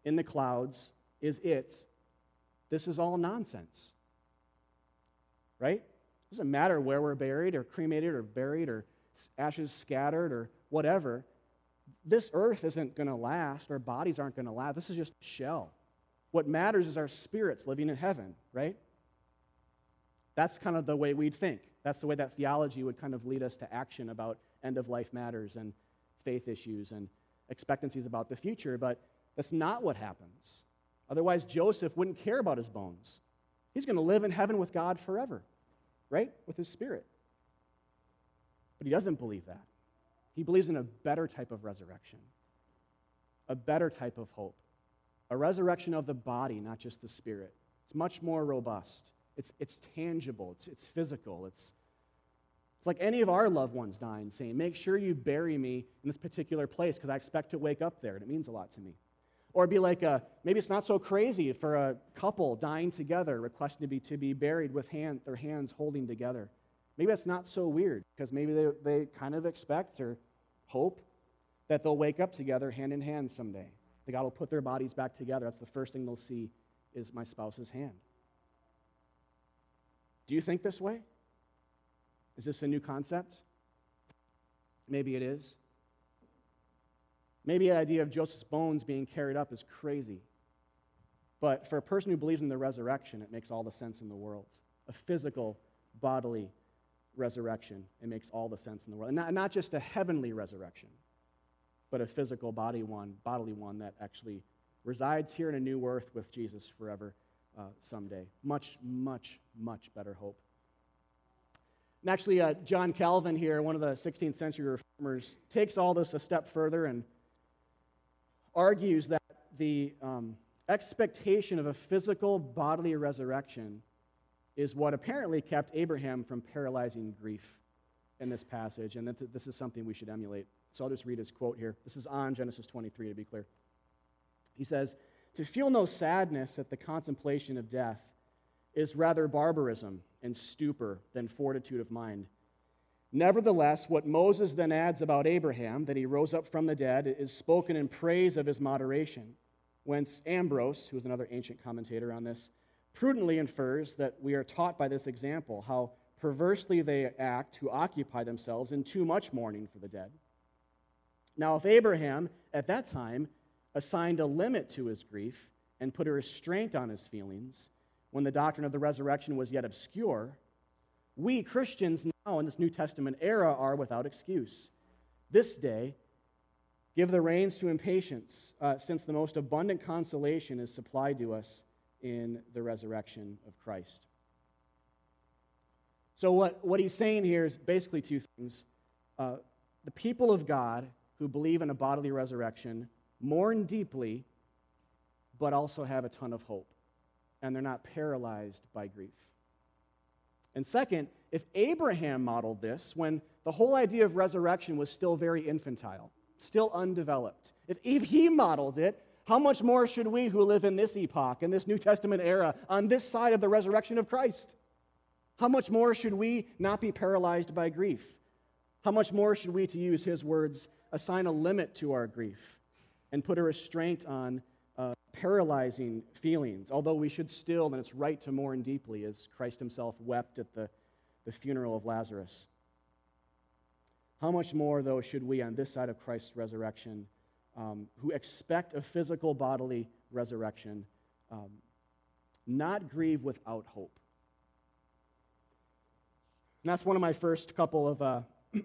in the clouds is it, this is all nonsense. Right? It doesn't matter where we're buried or cremated or buried or ashes scattered or whatever, this earth isn't going to last. Our bodies aren't going to last. This is just a shell. What matters is our spirits living in heaven, right? That's kind of the way we'd think. That's the way that theology would kind of lead us to action about end of life matters and faith issues and expectancies about the future, but that's not what happens. Otherwise, Joseph wouldn't care about his bones. He's going to live in heaven with God forever, right? With his spirit. But he doesn't believe that. He believes in a better type of resurrection, a better type of hope, a resurrection of the body, not just the spirit. It's much more robust. It's, it's tangible, it's, it's physical, it's, it's like any of our loved ones dying, saying, Make sure you bury me in this particular place because I expect to wake up there, and it means a lot to me. Or be like, a, maybe it's not so crazy for a couple dying together, requesting to be, to be buried with hand, their hands holding together. Maybe that's not so weird because maybe they, they kind of expect or hope that they'll wake up together hand in hand someday. That God will put their bodies back together. That's the first thing they'll see is my spouse's hand. Do you think this way? Is this a new concept? Maybe it is. Maybe the idea of Joseph's bones being carried up is crazy. But for a person who believes in the resurrection, it makes all the sense in the world. A physical, bodily resurrection. It makes all the sense in the world. And not, not just a heavenly resurrection, but a physical body one, bodily one that actually resides here in a new earth with Jesus forever uh, someday. Much, much, much better hope. And actually, uh, John Calvin here, one of the 16th century reformers, takes all this a step further and argues that the um, expectation of a physical bodily resurrection is what apparently kept Abraham from paralyzing grief in this passage, and that this is something we should emulate. So I'll just read his quote here. This is on Genesis 23, to be clear. He says, To feel no sadness at the contemplation of death is rather barbarism and stupor than fortitude of mind. Nevertheless, what Moses then adds about Abraham, that he rose up from the dead, is spoken in praise of his moderation. Whence Ambrose, who is another ancient commentator on this, prudently infers that we are taught by this example how perversely they act who occupy themselves in too much mourning for the dead. Now, if Abraham at that time assigned a limit to his grief and put a restraint on his feelings when the doctrine of the resurrection was yet obscure, we Christians now in this New Testament era are without excuse. This day, give the reins to impatience, uh, since the most abundant consolation is supplied to us in the resurrection of Christ. So, what, what he's saying here is basically two things. Uh, the people of God who believe in a bodily resurrection mourn deeply, but also have a ton of hope. And they're not paralyzed by grief. And second, if Abraham modeled this when the whole idea of resurrection was still very infantile, still undeveloped, if, if he modeled it, how much more should we who live in this epoch, in this New Testament era, on this side of the resurrection of Christ? How much more should we not be paralyzed by grief? How much more should we, to use his words, assign a limit to our grief and put a restraint on uh, paralyzing feelings? Although we should still, and it's right to mourn deeply, as Christ himself wept at the, the funeral of Lazarus. How much more, though, should we, on this side of Christ's resurrection, um, who expect a physical bodily resurrection, um, not grieve without hope? And that's one of my first couple of uh, *clears throat*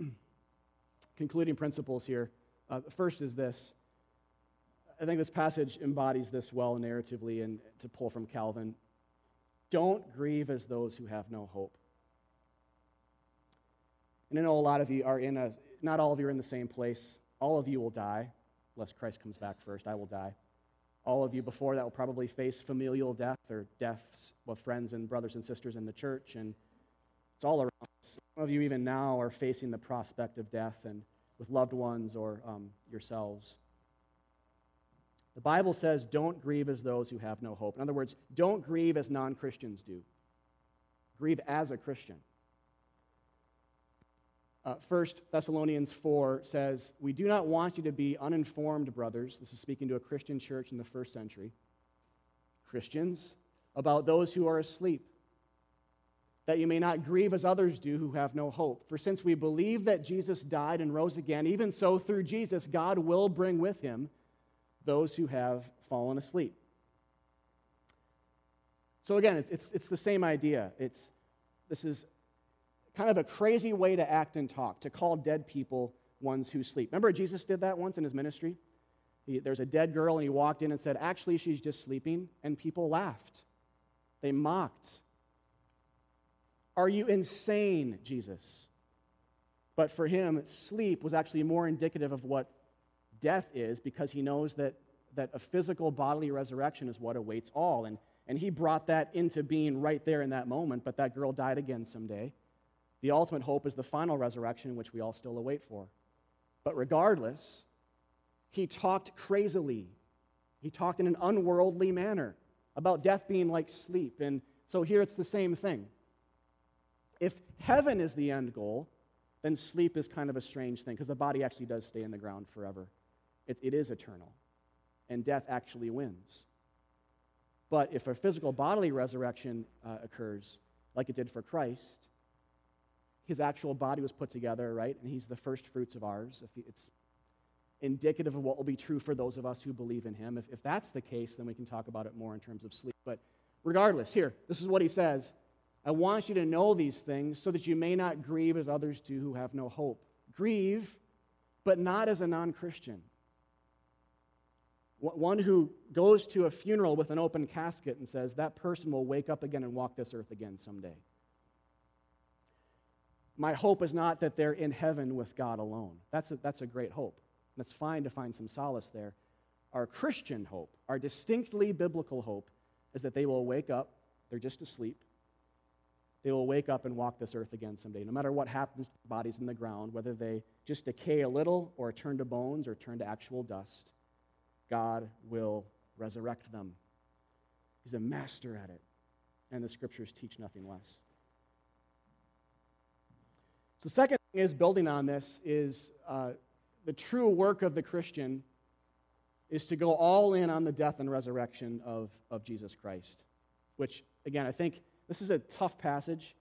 concluding principles here. Uh, first is this. I think this passage embodies this well narratively and to pull from Calvin. Don't grieve as those who have no hope. And I know a lot of you are in a, not all of you are in the same place. All of you will die, unless Christ comes back first. I will die. All of you before that will probably face familial death or deaths with friends and brothers and sisters in the church. And it's all around us. Some of you, even now, are facing the prospect of death and with loved ones or um, yourselves. The Bible says, don't grieve as those who have no hope. In other words, don't grieve as non Christians do, grieve as a Christian. Uh, 1 Thessalonians 4 says, We do not want you to be uninformed, brothers. This is speaking to a Christian church in the first century. Christians, about those who are asleep that you may not grieve as others do who have no hope. For since we believe that Jesus died and rose again, even so through Jesus, God will bring with him those who have fallen asleep. So again, it's, it's, it's the same idea. It's, this is kind of a crazy way to act and talk, to call dead people ones who sleep. Remember, Jesus did that once in his ministry? He, there's a dead girl, and he walked in and said, Actually, she's just sleeping. And people laughed. They mocked. Are you insane, Jesus? But for him, sleep was actually more indicative of what death is because he knows that, that a physical bodily resurrection is what awaits all. And, and he brought that into being right there in that moment, but that girl died again someday. The ultimate hope is the final resurrection, which we all still await for. But regardless, he talked crazily. He talked in an unworldly manner about death being like sleep. And so here it's the same thing. If heaven is the end goal, then sleep is kind of a strange thing because the body actually does stay in the ground forever. It, it is eternal, and death actually wins. But if a physical bodily resurrection uh, occurs, like it did for Christ, his actual body was put together, right? And he's the first fruits of ours. If it's indicative of what will be true for those of us who believe in him. If, if that's the case, then we can talk about it more in terms of sleep. But regardless, here, this is what he says I want you to know these things so that you may not grieve as others do who have no hope. Grieve, but not as a non Christian. One who goes to a funeral with an open casket and says, That person will wake up again and walk this earth again someday. My hope is not that they're in heaven with God alone. That's a, that's a great hope. That's fine to find some solace there. Our Christian hope, our distinctly biblical hope, is that they will wake up, they're just asleep, they will wake up and walk this earth again someday. No matter what happens to their bodies in the ground, whether they just decay a little or turn to bones or turn to actual dust, God will resurrect them. He's a master at it, and the scriptures teach nothing less. So, the second thing is building on this is uh, the true work of the Christian is to go all in on the death and resurrection of, of Jesus Christ, which, again, I think this is a tough passage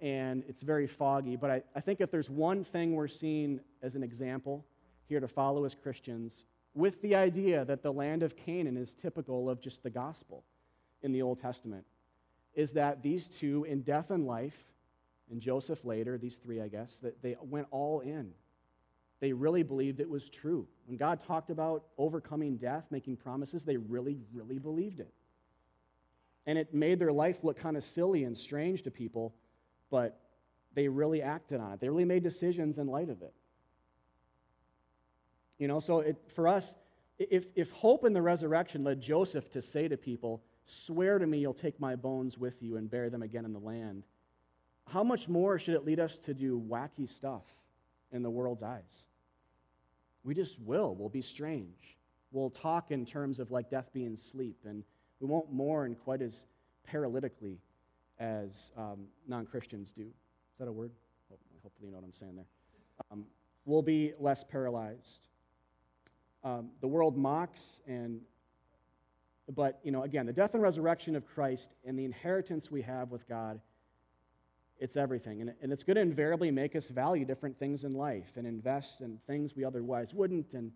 and it's very foggy, but I, I think if there's one thing we're seeing as an example here to follow as Christians, with the idea that the land of Canaan is typical of just the gospel in the Old Testament, is that these two in death and life, and Joseph later, these three, I guess, that they went all in. They really believed it was true. When God talked about overcoming death, making promises, they really, really believed it and it made their life look kind of silly and strange to people, but they really acted on it. They really made decisions in light of it. You know, so it, for us, if, if hope in the resurrection led Joseph to say to people, Swear to me you'll take my bones with you and bury them again in the land, how much more should it lead us to do wacky stuff in the world's eyes? We just will. We'll be strange. We'll talk in terms of like death being sleep, and we won't mourn quite as paralytically as um, non Christians do. Is that a word? Hopefully, you know what I'm saying there. Um, we'll be less paralyzed. Um, the world mocks and but you know again the death and resurrection of christ and the inheritance we have with god it's everything. And, and it's going to invariably make us value different things in life and invest in things we otherwise wouldn't. And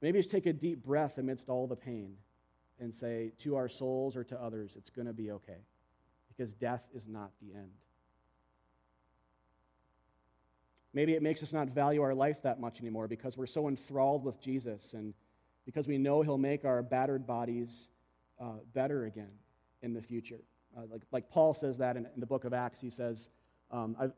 maybe just take a deep breath amidst all the pain and say to our souls or to others it's going to be okay. Because death is not the end. Maybe it makes us not value our life that much anymore because we're so enthralled with Jesus and because we know He'll make our battered bodies uh, better again in the future. Uh, like, like Paul says that in, in, the book of Acts. He says, um, I've,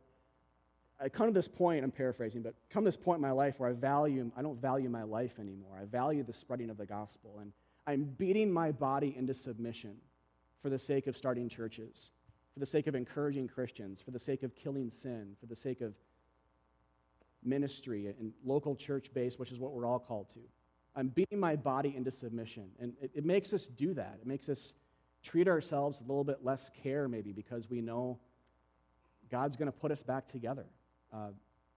I come to this point, I'm paraphrasing, but come to this point in my life where I value, I don't value my life anymore. I value the spreading of the gospel. And I'm beating my body into submission for the sake of starting churches, for the sake of encouraging Christians, for the sake of killing sin, for the sake of ministry and local church base, which is what we're all called to. I'm beating my body into submission. And it, it makes us do that. It makes us treat ourselves a little bit less care, maybe, because we know God's going to put us back together uh,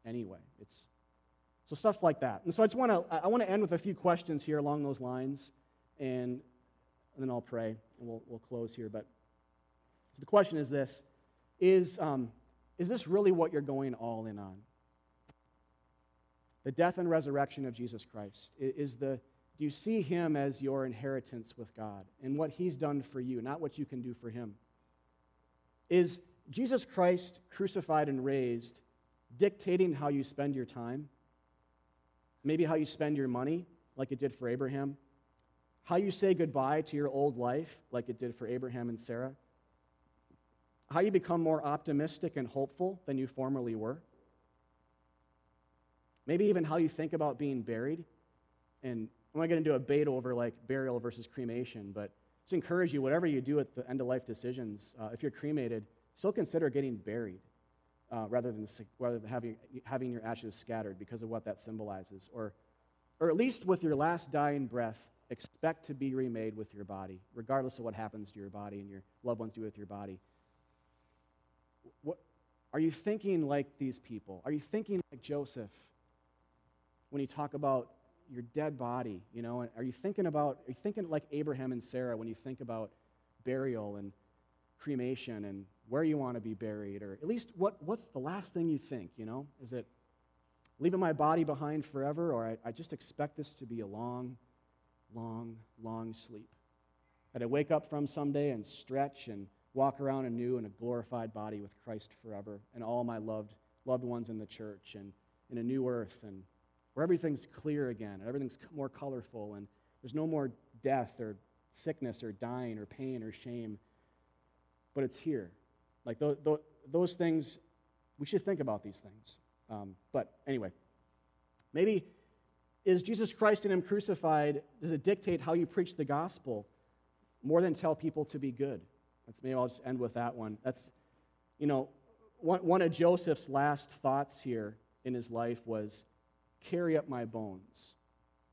anyway. It's so stuff like that. And so I just want to I want to end with a few questions here along those lines, and, and then I'll pray and we'll we'll close here. But so the question is this: Is um, is this really what you're going all in on? the death and resurrection of Jesus Christ is the do you see him as your inheritance with God and what he's done for you, not what you can do for him? Is Jesus Christ crucified and raised dictating how you spend your time? Maybe how you spend your money, like it did for Abraham? How you say goodbye to your old life, like it did for Abraham and Sarah? How you become more optimistic and hopeful than you formerly were? Maybe even how you think about being buried. And I'm not going to do a debate over like burial versus cremation, but just encourage you, whatever you do at the end of life decisions, uh, if you're cremated, still consider getting buried uh, rather than, rather than having, having your ashes scattered because of what that symbolizes. Or, or at least with your last dying breath, expect to be remade with your body, regardless of what happens to your body and your loved ones do with your body. What, are you thinking like these people? Are you thinking like Joseph? when you talk about your dead body, you know? and Are you thinking about, are you thinking like Abraham and Sarah when you think about burial and cremation and where you want to be buried? Or at least what, what's the last thing you think, you know? Is it leaving my body behind forever, or I, I just expect this to be a long, long, long sleep? That I wake up from someday and stretch and walk around anew in a glorified body with Christ forever and all my loved, loved ones in the church and in a new earth and where everything's clear again and everything's more colorful and there's no more death or sickness or dying or pain or shame. But it's here. Like th- th- those things, we should think about these things. Um, but anyway, maybe is Jesus Christ and Him crucified, does it dictate how you preach the gospel more than tell people to be good? That's, maybe I'll just end with that one. That's, you know, one, one of Joseph's last thoughts here in his life was carry up my bones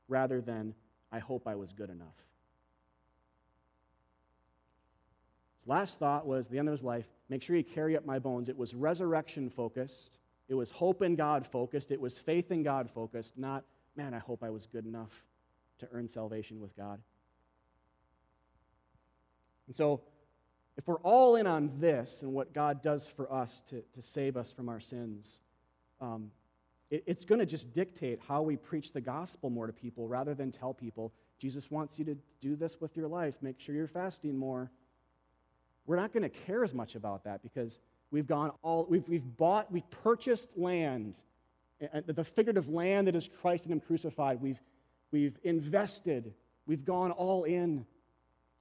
rather than I hope I was good enough. His last thought was the end of his life make sure you carry up my bones. It was resurrection focused, it was hope in God focused, it was faith in God focused, not, man, I hope I was good enough to earn salvation with God. And so, if we're all in on this and what God does for us to, to save us from our sins, um, it, it's going to just dictate how we preach the gospel more to people rather than tell people, Jesus wants you to do this with your life. Make sure you're fasting more. We're not going to care as much about that because we've gone all, we've, we've bought, we've purchased land, the figurative land that is Christ and Him crucified. We've, we've invested, we've gone all in.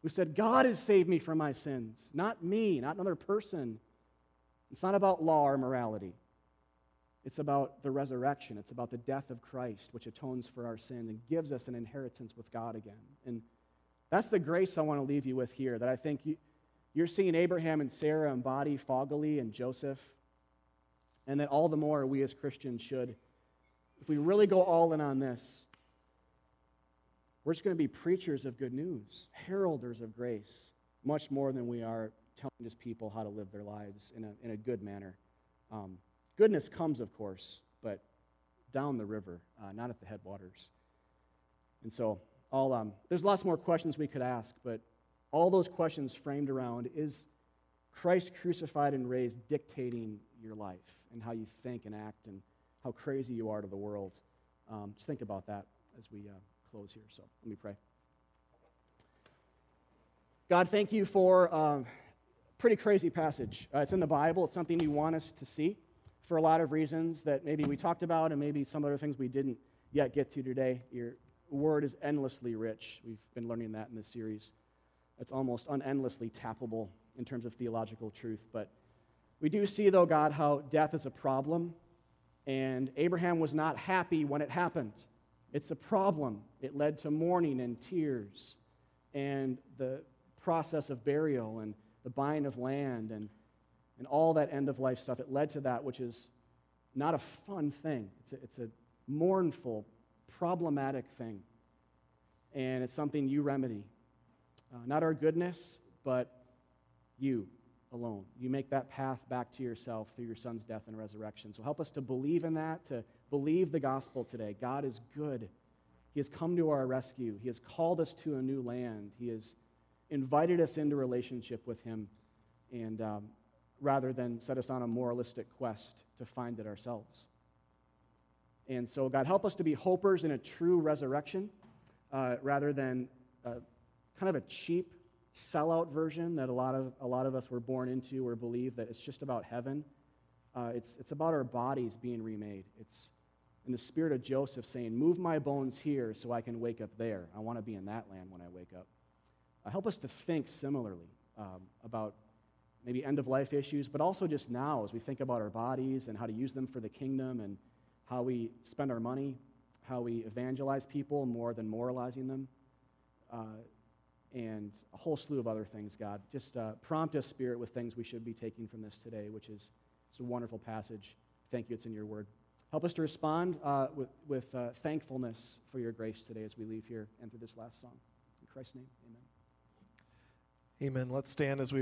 We said, God has saved me from my sins, not me, not another person. It's not about law or morality. It's about the resurrection. It's about the death of Christ, which atones for our sin and gives us an inheritance with God again. And that's the grace I want to leave you with here that I think you, you're seeing Abraham and Sarah embody foggily and Joseph, and that all the more we as Christians should. If we really go all in on this, we're just going to be preachers of good news, heralders of grace, much more than we are telling just people how to live their lives in a, in a good manner. Um, Goodness comes, of course, but down the river, uh, not at the headwaters. And so, all, um, there's lots more questions we could ask, but all those questions framed around is Christ crucified and raised dictating your life and how you think and act and how crazy you are to the world? Um, just think about that as we uh, close here. So let me pray. God, thank you for a um, pretty crazy passage. Uh, it's in the Bible, it's something you want us to see for a lot of reasons that maybe we talked about and maybe some other things we didn't yet get to today. Your word is endlessly rich. We've been learning that in this series. It's almost unendlessly tappable in terms of theological truth. But we do see, though, God, how death is a problem, and Abraham was not happy when it happened. It's a problem. It led to mourning and tears, and the process of burial, and the buying of land, and and all that end of life stuff, it led to that, which is not a fun thing. It's a, it's a mournful, problematic thing. And it's something you remedy. Uh, not our goodness, but you alone. You make that path back to yourself through your son's death and resurrection. So help us to believe in that, to believe the gospel today. God is good. He has come to our rescue. He has called us to a new land. He has invited us into relationship with Him. And um, rather than set us on a moralistic quest to find it ourselves. And so, God, help us to be hopers in a true resurrection uh, rather than a, kind of a cheap sellout version that a lot, of, a lot of us were born into or believe that it's just about heaven. Uh, it's, it's about our bodies being remade. It's in the spirit of Joseph saying, Move my bones here so I can wake up there. I want to be in that land when I wake up. Uh, help us to think similarly um, about maybe end of life issues, but also just now as we think about our bodies and how to use them for the kingdom and how we spend our money, how we evangelize people more than moralizing them, uh, and a whole slew of other things, God. Just uh, prompt us, Spirit, with things we should be taking from this today, which is it's a wonderful passage. Thank you, it's in your word. Help us to respond uh, with, with uh, thankfulness for your grace today as we leave here and through this last song. In Christ's name, amen. Amen. Let's stand as we